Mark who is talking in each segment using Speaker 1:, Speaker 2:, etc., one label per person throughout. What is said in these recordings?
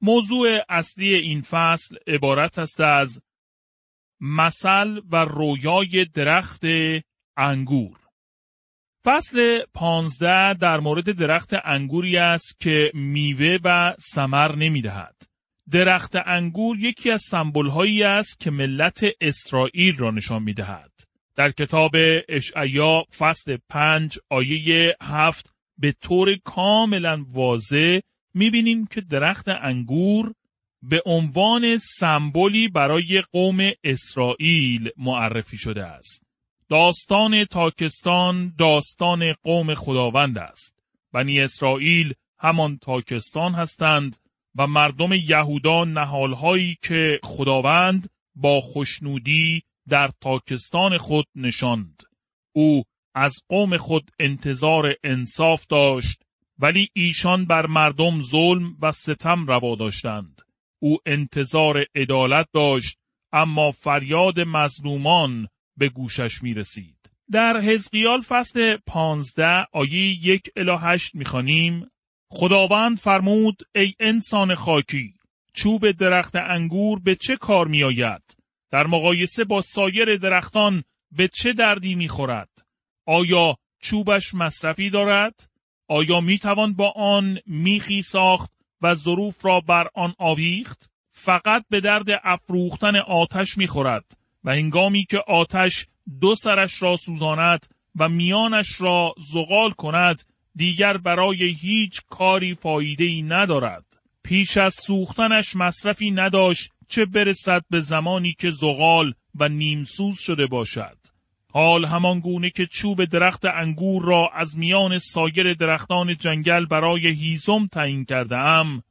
Speaker 1: موضوع اصلی این فصل عبارت است از مثل و رویای درخت انگور فصل پانزده در مورد درخت انگوری است که میوه و سمر نمی دهد. درخت انگور یکی از سمبل است که ملت اسرائیل را نشان می دهد. در کتاب اشعیا فصل پنج آیه هفت به طور کاملا واضح می‌بینیم که درخت انگور به عنوان سمبولی برای قوم اسرائیل معرفی شده است. داستان تاکستان داستان قوم خداوند است. بنی اسرائیل همان تاکستان هستند و مردم یهودا نهالهایی که خداوند با خوشنودی در تاکستان خود نشاند. او از قوم خود انتظار انصاف داشت ولی ایشان بر مردم ظلم و ستم روا داشتند. او انتظار عدالت داشت اما فریاد مظلومان به گوشش می رسید. در حزقیال فصل پانزده آیه یک الی هشت می خانیم خداوند فرمود ای انسان خاکی چوب درخت انگور به چه کار می آید؟ در مقایسه با سایر درختان به چه دردی می خورد؟ آیا چوبش مصرفی دارد؟ آیا می توان با آن میخی ساخت و ظروف را بر آن آویخت؟ فقط به درد افروختن آتش می خورد و هنگامی که آتش دو سرش را سوزاند و میانش را زغال کند دیگر برای هیچ کاری فایده ای ندارد. پیش از سوختنش مصرفی نداشت چه برسد به زمانی که زغال و نیمسوز شده باشد. حال همان گونه که چوب درخت انگور را از میان سایر درختان جنگل برای هیزم تعیین کرده ام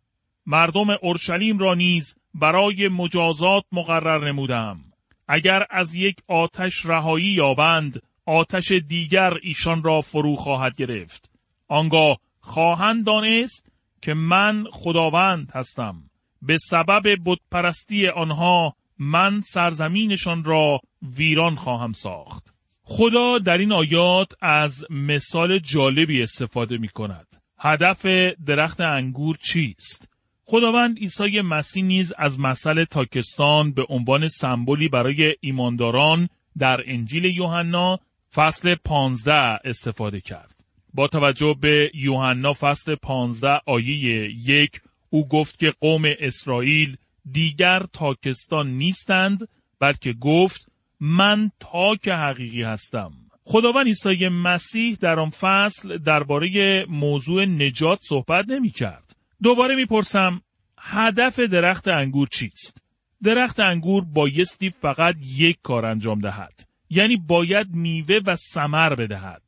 Speaker 1: مردم اورشلیم را نیز برای مجازات مقرر نمودم اگر از یک آتش رهایی یابند آتش دیگر ایشان را فرو خواهد گرفت. آنگاه خواهند دانست که من خداوند هستم. به سبب بتپرستی آنها من سرزمینشان را ویران خواهم ساخت. خدا در این آیات از مثال جالبی استفاده می کند. هدف درخت انگور چیست؟ خداوند عیسی مسیح نیز از مسئله تاکستان به عنوان سمبولی برای ایمانداران در انجیل یوحنا فصل 15 استفاده کرد. با توجه به یوحنا فصل 15 آیه یک او گفت که قوم اسرائیل دیگر تاکستان نیستند بلکه گفت من تاک حقیقی هستم خداوند عیسی مسیح در آن فصل درباره موضوع نجات صحبت نمی کرد. دوباره می‌پرسم هدف درخت انگور چیست؟ درخت انگور بایستی فقط یک کار انجام دهد. یعنی باید میوه و ثمر بدهد.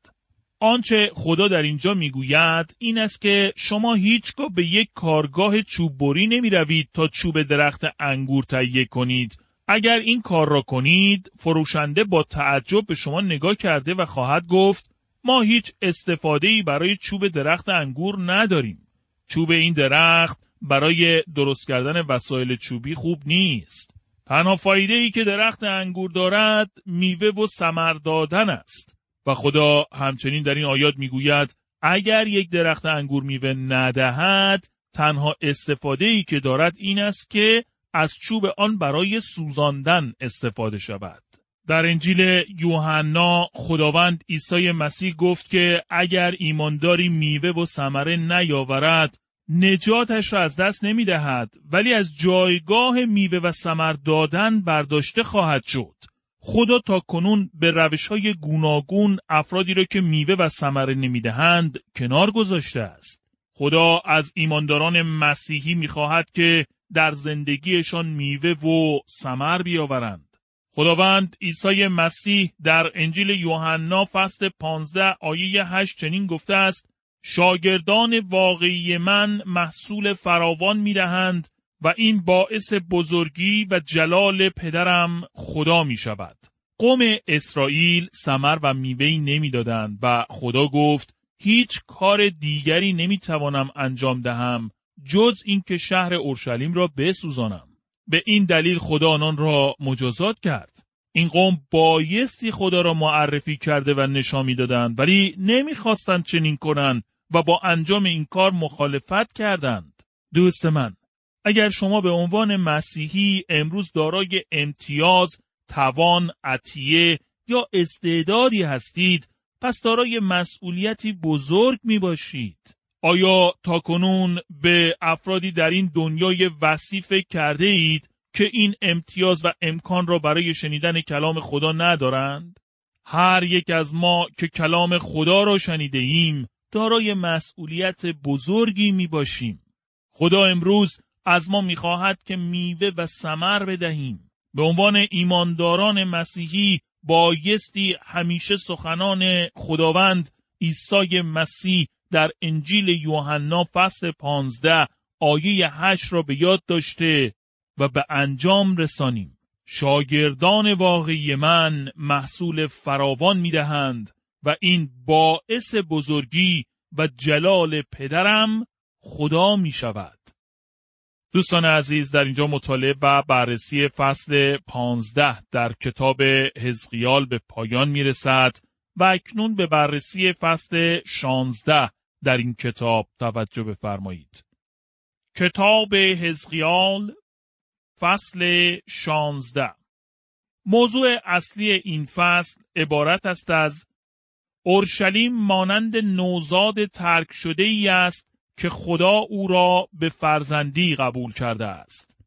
Speaker 1: آنچه خدا در اینجا می‌گوید این است که شما هیچگاه به یک کارگاه چوب بری نمی روید تا چوب درخت انگور تهیه کنید اگر این کار را کنید فروشنده با تعجب به شما نگاه کرده و خواهد گفت ما هیچ استفاده ای برای چوب درخت انگور نداریم. چوب این درخت برای درست کردن وسایل چوبی خوب نیست. تنها فایده ای که درخت انگور دارد میوه و ثمر دادن است. و خدا همچنین در این آیات می‌گوید اگر یک درخت انگور میوه ندهد تنها استفاده ای که دارد این است که از چوب آن برای سوزاندن استفاده شود. در انجیل یوحنا خداوند عیسی مسیح گفت که اگر ایمانداری میوه و ثمره نیاورد نجاتش را از دست نمی دهد ولی از جایگاه میوه و ثمر دادن برداشته خواهد شد. خدا تا کنون به روش گوناگون افرادی را که میوه و ثمره نمی‌دهند کنار گذاشته است. خدا از ایمانداران مسیحی می‌خواهد که در زندگیشان میوه و سمر بیاورند. خداوند عیسی مسیح در انجیل یوحنا فصل 15 آیه 8 چنین گفته است شاگردان واقعی من محصول فراوان می‌دهند و این باعث بزرگی و جلال پدرم خدا می شود. قوم اسرائیل سمر و میوهی نمی‌دادند و خدا گفت هیچ کار دیگری نمی‌توانم انجام دهم جز اینکه شهر اورشلیم را بسوزانم. به این دلیل خدا آنان را مجازات کرد. این قوم بایستی خدا را معرفی کرده و نشان می‌دادند ولی نمی‌خواستند چنین کنند و با انجام این کار مخالفت کردند. دوست من اگر شما به عنوان مسیحی امروز دارای امتیاز، توان، عطیه یا استعدادی هستید پس دارای مسئولیتی بزرگ می باشید. آیا تاکنون به افرادی در این دنیای وسیع فکر کرده اید که این امتیاز و امکان را برای شنیدن کلام خدا ندارند؟ هر یک از ما که کلام خدا را شنیده ایم دارای مسئولیت بزرگی می باشیم. خدا امروز از ما می‌خواهد که میوه و سمر بدهیم. به عنوان ایمانداران مسیحی بایستی همیشه سخنان خداوند عیسی مسیح در انجیل یوحنا فصل پانزده آیه هشت را به یاد داشته و به انجام رسانیم. شاگردان واقعی من محصول فراوان می دهند و این باعث بزرگی و جلال پدرم خدا می شود. دوستان عزیز در اینجا مطالعه و بررسی فصل پانزده در کتاب حزقیال به پایان می رسد و اکنون به بررسی فصل شانزده در این کتاب توجه بفرمایید. کتاب حزقیال فصل شانزده موضوع اصلی این فصل عبارت است از اورشلیم مانند نوزاد ترک شده ای است که خدا او را به فرزندی قبول کرده است.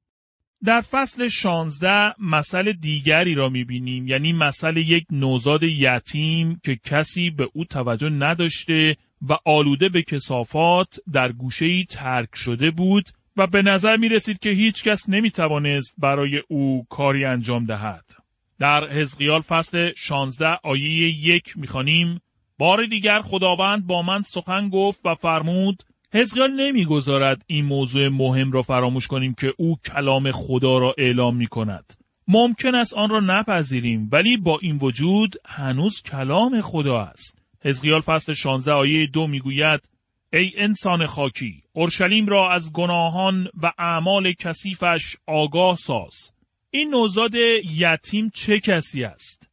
Speaker 1: در فصل شانزده مسئله دیگری را می‌بینیم یعنی مسئله یک نوزاد یتیم که کسی به او توجه نداشته و آلوده به کسافات در گوشه ترک شده بود و به نظر می رسید که هیچ کس نمی توانست برای او کاری انجام دهد. در حزقیال فصل 16 آیه یک می خانیم بار دیگر خداوند با من سخن گفت و فرمود حزقیال نمی‌گذارد این موضوع مهم را فراموش کنیم که او کلام خدا را اعلام می کند. ممکن است آن را نپذیریم ولی با این وجود هنوز کلام خدا است. حزقیال فصل 16 آیه دو می‌گوید ای انسان خاکی اورشلیم را از گناهان و اعمال کثیفش آگاه ساز. این نوزاد یتیم چه کسی است؟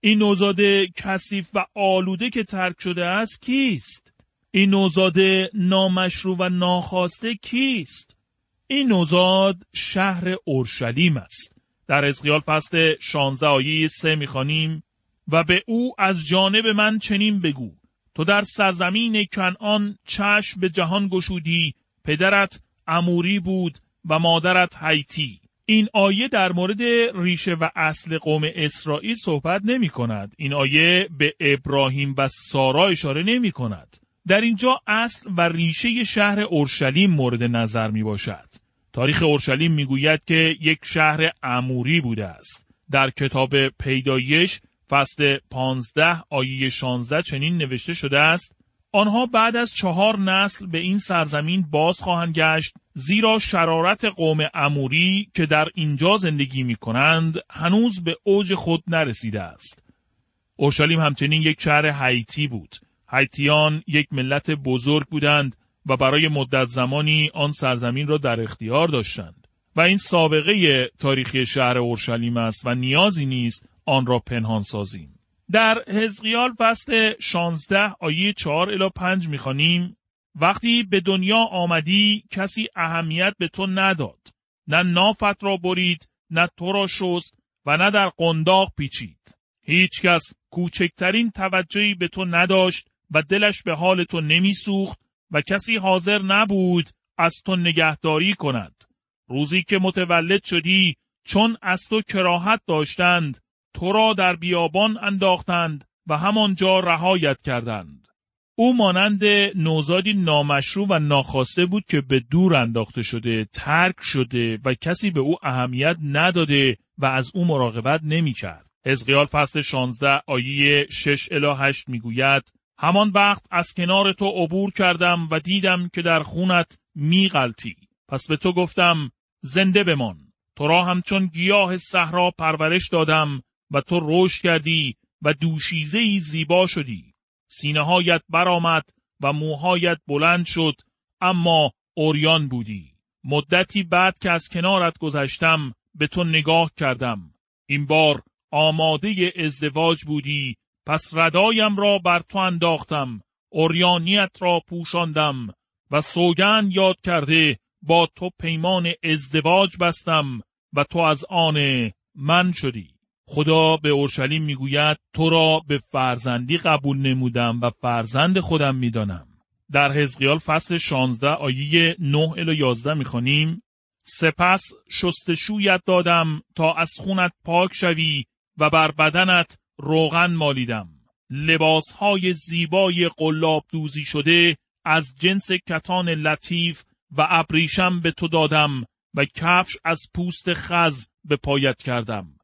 Speaker 1: این نوزاد کثیف و آلوده که ترک شده است کیست؟ این نوزاد نامشروع و ناخواسته کیست؟ این نوزاد شهر اورشلیم است. در اسقیال فصل 16 آیه 3 می‌خوانیم و به او از جانب من چنین بگو تو در سرزمین کنعان چشم به جهان گشودی پدرت اموری بود و مادرت هیتی این آیه در مورد ریشه و اصل قوم اسرائیل صحبت نمی کند. این آیه به ابراهیم و سارا اشاره نمی کند. در اینجا اصل و ریشه شهر اورشلیم مورد نظر می باشد. تاریخ اورشلیم می گوید که یک شهر اموری بوده است. در کتاب پیدایش فصل 15 آیه 16 چنین نوشته شده است آنها بعد از چهار نسل به این سرزمین باز خواهند گشت زیرا شرارت قوم اموری که در اینجا زندگی می کنند هنوز به اوج خود نرسیده است. اورشلیم همچنین یک شهر هیتی بود. هیتیان یک ملت بزرگ بودند و برای مدت زمانی آن سرزمین را در اختیار داشتند. و این سابقه تاریخی شهر اورشلیم است و نیازی نیست آن را پنهان سازیم. در حزقیال فصل 16 آیه 4 الی 5 می‌خوانیم وقتی به دنیا آمدی کسی اهمیت به تو نداد. نه نافت را برید نه تو را شست و نه در قنداق پیچید. هیچ کس کوچکترین توجهی به تو نداشت و دلش به حال تو نمیسوخت و کسی حاضر نبود از تو نگهداری کند. روزی که متولد شدی چون از تو کراهت داشتند تو را در بیابان انداختند و همانجا رهایت کردند. او مانند نوزادی نامشروع و ناخواسته بود که به دور انداخته شده، ترک شده و کسی به او اهمیت نداده و از او مراقبت نمی کرد. حزقیال فصل 16 آیه 6 الی 8 می‌گوید همان وقت از کنار تو عبور کردم و دیدم که در خونت می غلطی. پس به تو گفتم زنده بمان تو را همچون گیاه صحرا پرورش دادم و تو رشد کردی و دوشیزه ای زیبا شدی. سینه هایت برآمد و موهایت بلند شد اما اوریان بودی. مدتی بعد که از کنارت گذشتم به تو نگاه کردم. این بار آماده ازدواج بودی پس ردایم را بر تو انداختم اوریانیت را پوشاندم و سوگن یاد کرده با تو پیمان ازدواج بستم و تو از آن من شدی. خدا به اورشلیم می‌گوید تو را به فرزندی قبول نمودم و فرزند خودم می‌دانم. در حزقیال فصل 16 آیه 9 الی 11 می‌خوانیم سپس شستشویت دادم تا از خونت پاک شوی و بر بدنت روغن مالیدم. لباسهای زیبای قلاب دوزی شده از جنس کتان لطیف و ابریشم به تو دادم و کفش از پوست خز به پایت کردم.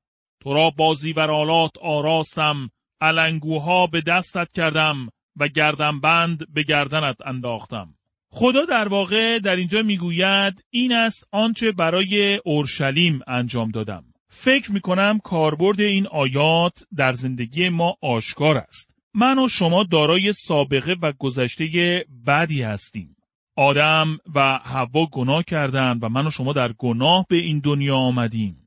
Speaker 1: تو را بازی آلات آراستم علنگوها به دستت کردم و گردم بند به گردنت انداختم. خدا در واقع در اینجا می‌گوید این است آنچه برای اورشلیم انجام دادم. فکر می‌کنم کاربرد این آیات در زندگی ما آشکار است. من و شما دارای سابقه و گذشته بدی هستیم. آدم و حوا گناه کردند و من و شما در گناه به این دنیا آمدیم.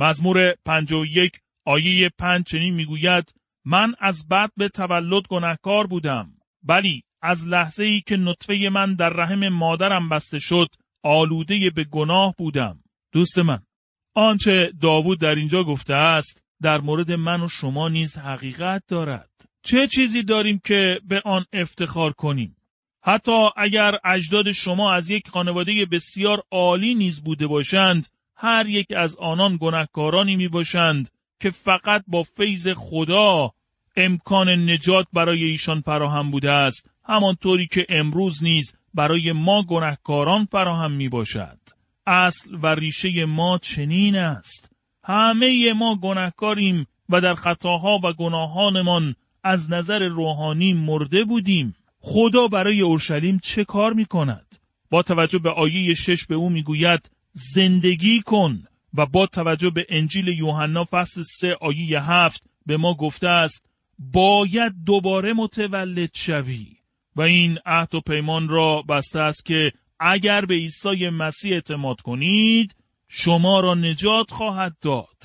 Speaker 1: مزمور 51 آیه 5 چنین می‌گوید من از بعد به تولد گناهکار بودم ولی از لحظه ای که نطفه من در رحم مادرم بسته شد آلوده به گناه بودم. دوست من آنچه داوود در اینجا گفته است در مورد من و شما نیز حقیقت دارد. چه چیزی داریم که به آن افتخار کنیم؟ حتی اگر اجداد شما از یک خانواده بسیار عالی نیز بوده باشند هر یک از آنان گناهکارانی می باشند که فقط با فیض خدا امکان نجات برای ایشان فراهم بوده است همانطوری که امروز نیز برای ما گناهکاران فراهم می باشد اصل و ریشه ما چنین است. همه ما گناهکاریم و در خطاها و گناهانمان از نظر روحانی مرده بودیم. خدا برای اورشلیم چه کار می کند؟ با توجه به آیه شش به او می‌گوید زندگی کن. و با توجه به انجیل یوحنا فصل سه آیه هفت به ما گفته است باید دوباره متولد شوی. و این عهد و پیمان را بسته است که اگر به عیسی مسیح اعتماد کنید شما را نجات خواهد داد.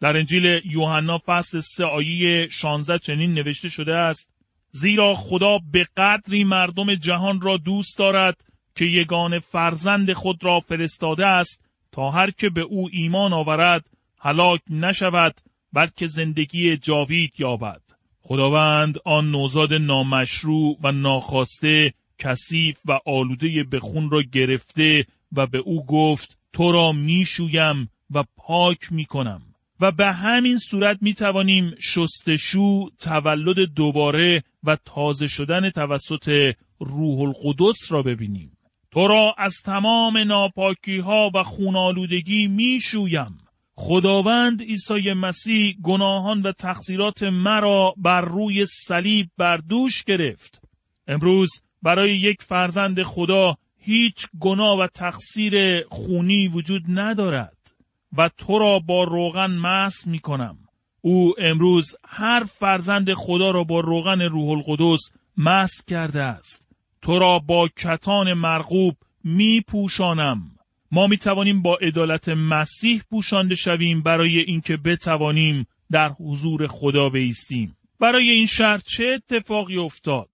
Speaker 1: در انجیل یوحنا فصل سه آیه 16 چنین نوشته شده است زیرا خدا به قدری مردم جهان را دوست دارد که یگان فرزند خود را فرستاده است تا هر که به او ایمان آورد هلاک نشود بلکه زندگی جاوید یابد. خداوند آن نوزاد نامشروع و ناخواسته کثیف و آلوده به خون را گرفته و به او گفت تو را می‌شویم و پاک می‌کنم. و به همین صورت می توانیم شستشو تولد دوباره و تازه شدن توسط روح القدس را ببینیم. تو را از تمام ناپاکی ها و خونالودگی می شویم خداوند عیسی مسیح گناهان و تقصیرات مرا بر روی صلیب بر دوش گرفت امروز برای یک فرزند خدا هیچ گناه و تقصیر خونی وجود ندارد و تو را با روغن مس می کنم. او امروز هر فرزند خدا را با روغن روح القدس مس کرده است. تو را با کتان مرغوب می پوشانم. ما می توانیم با عدالت مسیح پوشانده شویم برای اینکه بتوانیم در حضور خدا بیستیم. برای این شرط چه اتفاقی افتاد؟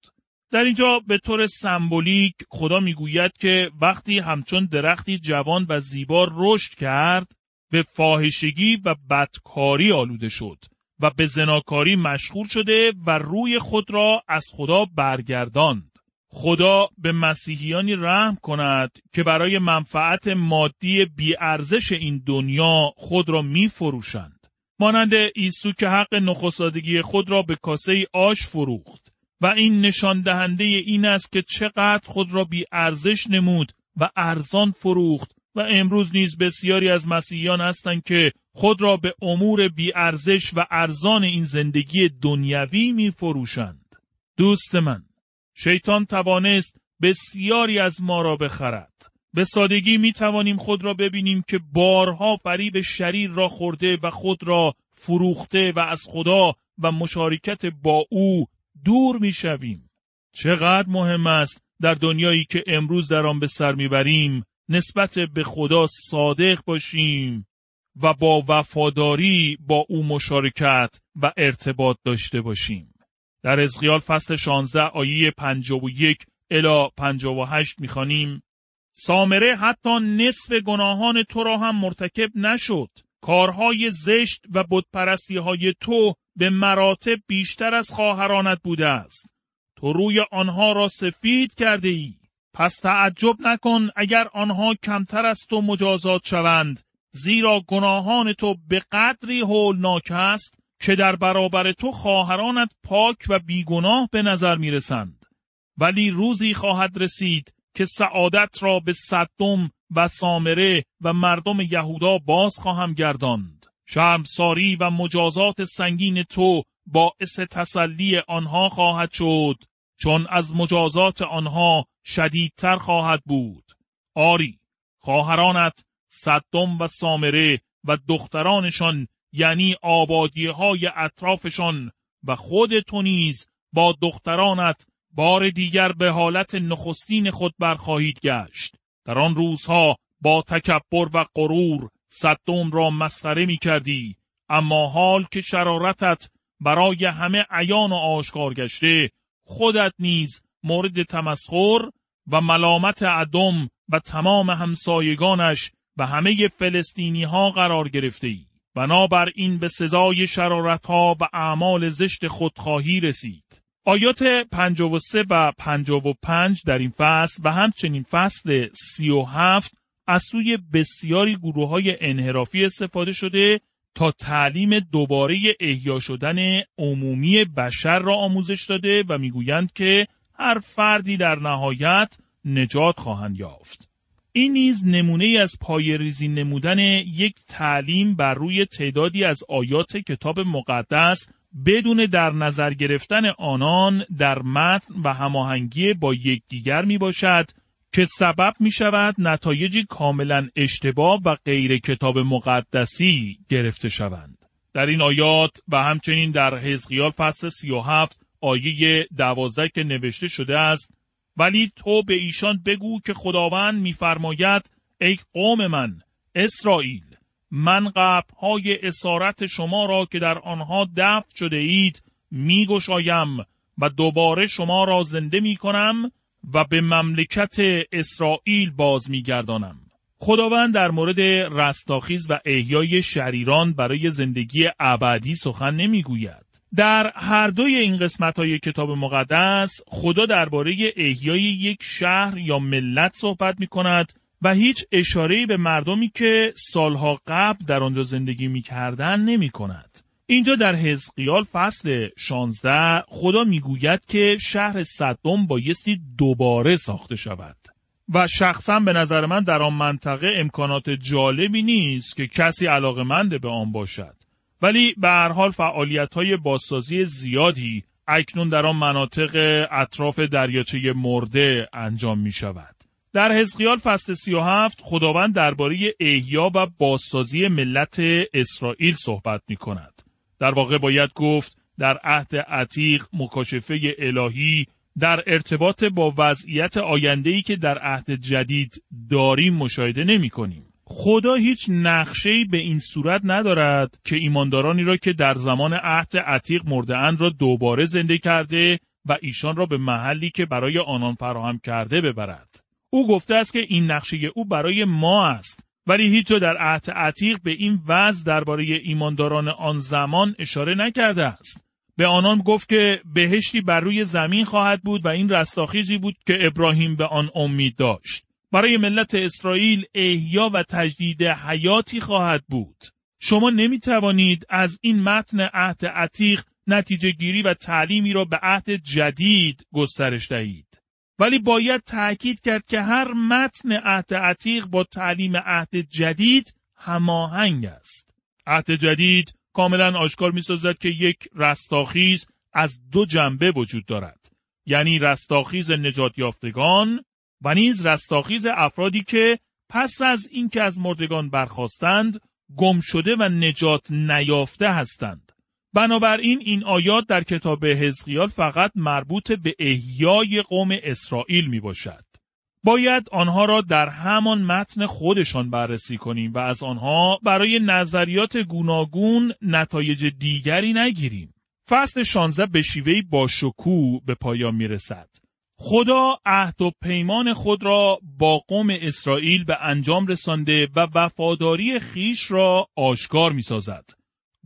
Speaker 1: در اینجا به طور سمبولیک خدا می‌گوید که وقتی همچون درختی جوان و زیبا رشد کرد به فاحشگی و بدکاری آلوده شد و به زناکاری مشغول شده و روی خود را از خدا برگرداند. خدا به مسیحیانی رحم کند که برای منفعت مادی بیارزش این دنیا خود را می فروشند. مانند ایسو که حق نخستادگی خود را به کاسه آش فروخت و این نشان دهنده این است که چقدر خود را بی ارزش نمود و ارزان فروخت و امروز نیز بسیاری از مسیحیان هستند که خود را به امور بیارزش و ارزان این زندگی دنیوی می فروشند. دوست من، شیطان توانست بسیاری از ما را بخرد به سادگی می توانیم خود را ببینیم که بارها فریب شریر را خورده و خود را فروخته و از خدا و مشارکت با او دور می شویم. چقدر مهم است در دنیایی که امروز در آن به سر می‌بریم نسبت به خدا صادق باشیم و با وفاداری با او مشارکت و ارتباط داشته باشیم. در ازغیال فصل 16 آیه 51 الی 58 می‌خوانیم سامره حتی نصف گناهان تو را هم مرتکب نشد. کارهای زشت و بدپرستی های تو به مراتب بیشتر از خواهرانت بوده است. تو روی آنها را سفید کرده ای. پس تعجب نکن اگر آنها کمتر از تو مجازات شوند زیرا گناهان تو به قدری هولناک است که در برابر تو خواهرانت پاک و بیگناه به نظر می رسند. ولی روزی خواهد رسید که سعادت را به صدم و سامره و مردم یهودا باز خواهم گرداند. شرمساری و مجازات سنگین تو باعث تسلی آنها خواهد شد چون از مجازات آنها شدیدتر خواهد بود. آری، خواهرانت صدم و سامره و دخترانشان یعنی آبادی های اطرافشان و خود تو نیز با دخترانت بار دیگر به حالت نخستین خود برخواهید گشت. در آن روزها با تکبر و غرور صدم را مسخره می کردی اما حال که شرارتت برای همه عیان و آشکار گشته خودت نیز مورد تمسخر و ملامت عدم و تمام همسایگانش و همه فلسطینی ها قرار گرفته ای. بنابراین به سزای شرارت ها و اعمال زشت خودخواهی رسید. آیات 53 و 55 در این فصل و همچنین فصل 37 از سوی بسیاری گروه های انحرافی استفاده شده تا تعلیم دوباره احیا شدن عمومی بشر را آموزش داده و می‌گویند که هر فردی در نهایت نجات خواهند یافت. این نیز نمونه ای از پای ریزی نمودن یک تعلیم بر روی تعدادی از آیات کتاب مقدس بدون در نظر گرفتن آنان در متن و هماهنگی با یکدیگر می باشد که سبب می شود نتایجی کاملا اشتباه و غیر کتاب مقدسی گرفته شوند. در این آیات و همچنین در حزقیال فصل 37 آیه دوازده که نوشته شده است ولی تو به ایشان بگو که خداوند میفرماید ای قوم من اسرائیل من های اسارت شما را که در آنها دفت شده اید میگشایم و دوباره شما را زنده می کنم و به مملکت اسرائیل باز میگردانم. خداوند در مورد رستاخیز و احیای شریران برای زندگی ابدی سخن نمی‌گوید. در هر دوی این قسمت های کتاب مقدس خدا درباره احیای یک شهر یا ملت صحبت می کند و هیچ اشارهی به مردمی که سالها قبل در آنجا زندگی می کردن نمی کند. اینجا در حزقیال فصل 16 خدا می‌گوید که شهر صدم بایستی دوباره ساخته شود. و شخصا به نظر من در آن منطقه امکانات جالبی نیست که کسی علاقمند به آن باشد. ولی به هر حال فعالیت های بازسازی زیادی اکنون در آن مناطق اطراف دریاچه مرده انجام می شود. در حزقیال فصل 37 خداوند درباره احیا و بازسازی ملت اسرائیل صحبت می کند. در واقع باید گفت در عهد عتیق مکاشفه الهی در ارتباط با وضعیت آینده‌ای که در عهد جدید داریم مشاهده نمی کنیم. خدا هیچ نقشه‌ای به این صورت ندارد که ایماندارانی را که در زمان عهد عتیق مرده را دوباره زنده کرده و ایشان را به محلی که برای آنان فراهم کرده ببرد. او گفته است که این نقشه او برای ما است ولی هیچ در عهد عتیق به این وضع درباره ایمانداران آن زمان اشاره نکرده است. به آنان گفت که بهشتی بر روی زمین خواهد بود و این رستاخیزی بود که ابراهیم به آن امید داشت. برای ملت اسرائیل احیا و تجدید حیاتی خواهد بود. شما نمی توانید از این متن عهد عتیق نتیجه گیری و تعلیمی را به عهد جدید گسترش دهید. ولی باید تأکید کرد که هر متن عهد عتیق با تعلیم عهد جدید هماهنگ است. عهد جدید کاملا آشکار می سازد که یک رستاخیز از دو جنبه وجود دارد. یعنی رستاخیز نجات یافتگان و نیز رستاخیز افرادی که پس از اینکه از مردگان برخواستند گم شده و نجات نیافته هستند. بنابراین این آیات در کتاب حزقیال فقط مربوط به احیای قوم اسرائیل می باشد. باید آنها را در همان متن خودشان بررسی کنیم و از آنها برای نظریات گوناگون نتایج دیگری نگیریم. فصل 16 به شیوهی با شکوه به پایان می رسد. خدا عهد و پیمان خود را با قوم اسرائیل به انجام رسانده و وفاداری خیش را آشکار می سازد.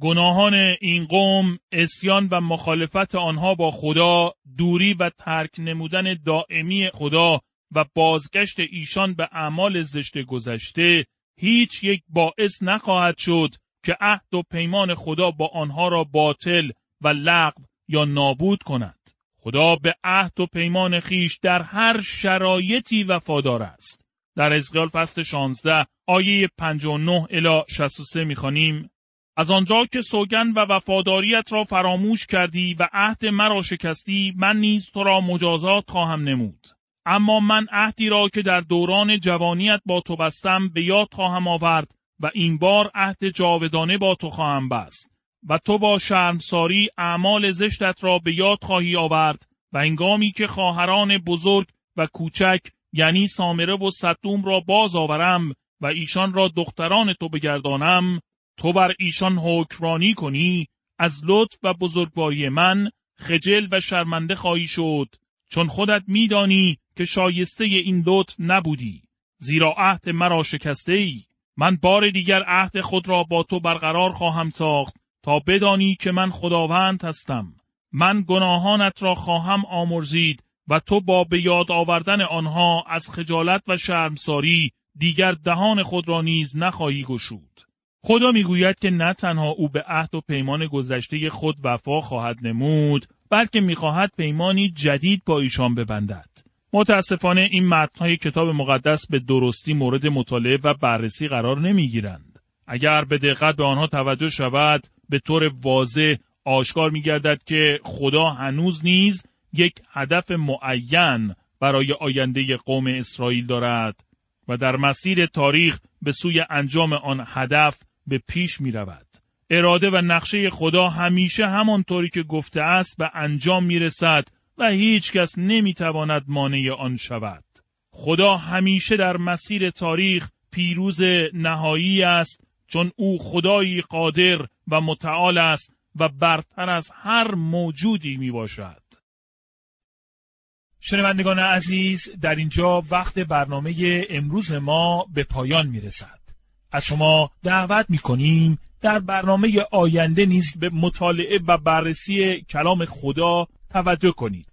Speaker 1: گناهان این قوم، اسیان و مخالفت آنها با خدا، دوری و ترک نمودن دائمی خدا و بازگشت ایشان به اعمال زشت گذشته هیچ یک باعث نخواهد شد که عهد و پیمان خدا با آنها را باطل و لغو یا نابود کند. خدا به عهد و پیمان خیش در هر شرایطی وفادار است. در ازغال فصل 16 آیه 59 الی 63 می‌خوانیم از آنجا که سوگن و وفاداریت را فراموش کردی و عهد مرا شکستی من نیز تو را مجازات خواهم نمود اما من عهدی را که در دوران جوانیت با تو بستم به یاد خواهم آورد و این بار عهد جاودانه با تو خواهم بست و تو با شرمساری اعمال زشتت را به یاد خواهی آورد و انگامی که خواهران بزرگ و کوچک یعنی سامره و صدوم را باز آورم و ایشان را دختران تو بگردانم تو بر ایشان حکرانی کنی از لطف و بزرگواری من خجل و شرمنده خواهی شد چون خودت میدانی که شایسته این لطف نبودی زیرا عهد مرا شکسته ای من بار دیگر عهد خود را با تو برقرار خواهم ساخت. تا بدانی که من خداوند هستم. من گناهانت را خواهم آمرزید و تو با به یاد آوردن آنها از خجالت و شرمساری دیگر دهان خود را نیز نخواهی گشود. خدا می‌گوید که نه تنها او به عهد و پیمان گذشته خود وفا خواهد نمود بلکه می‌خواهد پیمانی جدید با ایشان ببندد. متاسفانه این متنهای کتاب مقدس به درستی مورد مطالعه و بررسی قرار نمی‌گیرند. اگر به دقت به آنها توجه شود به طور واضح آشکار می گردد که خدا هنوز نیز یک هدف معین برای آینده قوم اسرائیل دارد و در مسیر تاریخ به سوی انجام آن هدف به پیش می رود. اراده و نقشه خدا همیشه همانطوری که گفته است به انجام می رسد و هیچ کس نمی تواند مانع آن شود. خدا همیشه در مسیر تاریخ پیروز نهایی است چون او خدایی قادر و متعال است و برتر از هر موجودی می باشد. شنوندگان عزیز در اینجا وقت برنامه امروز ما به پایان می رسد. از شما دعوت می کنیم در برنامه آینده نیز به مطالعه و بررسی کلام خدا توجه کنید.